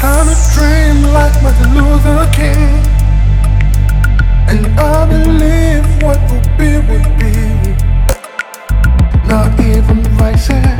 had a dream like Martin Luther King. And I believe what will be will be. Not even voices.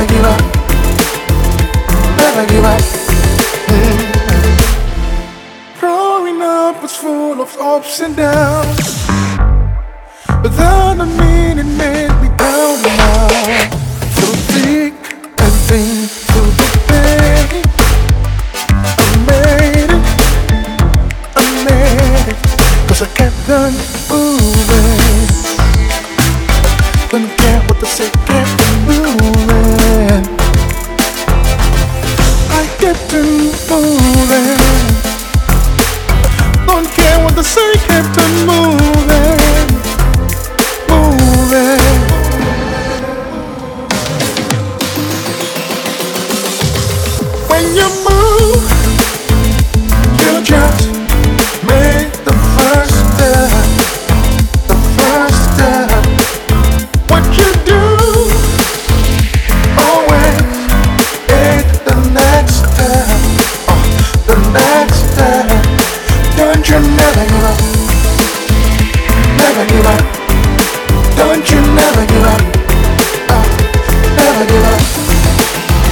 never give up. Never give up. Mm. Growing up was full of ups and downs. But that don't what say, kept on moving. Moving. When you move, you just make the first step. The first step. What you do, always take the next step. Oh, the next step. Don't you never give up. Never give up. Don't you never give up. Uh, never give up.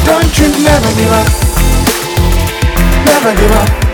Don't you never give up. Never give up. Don't you never give up. Never give up.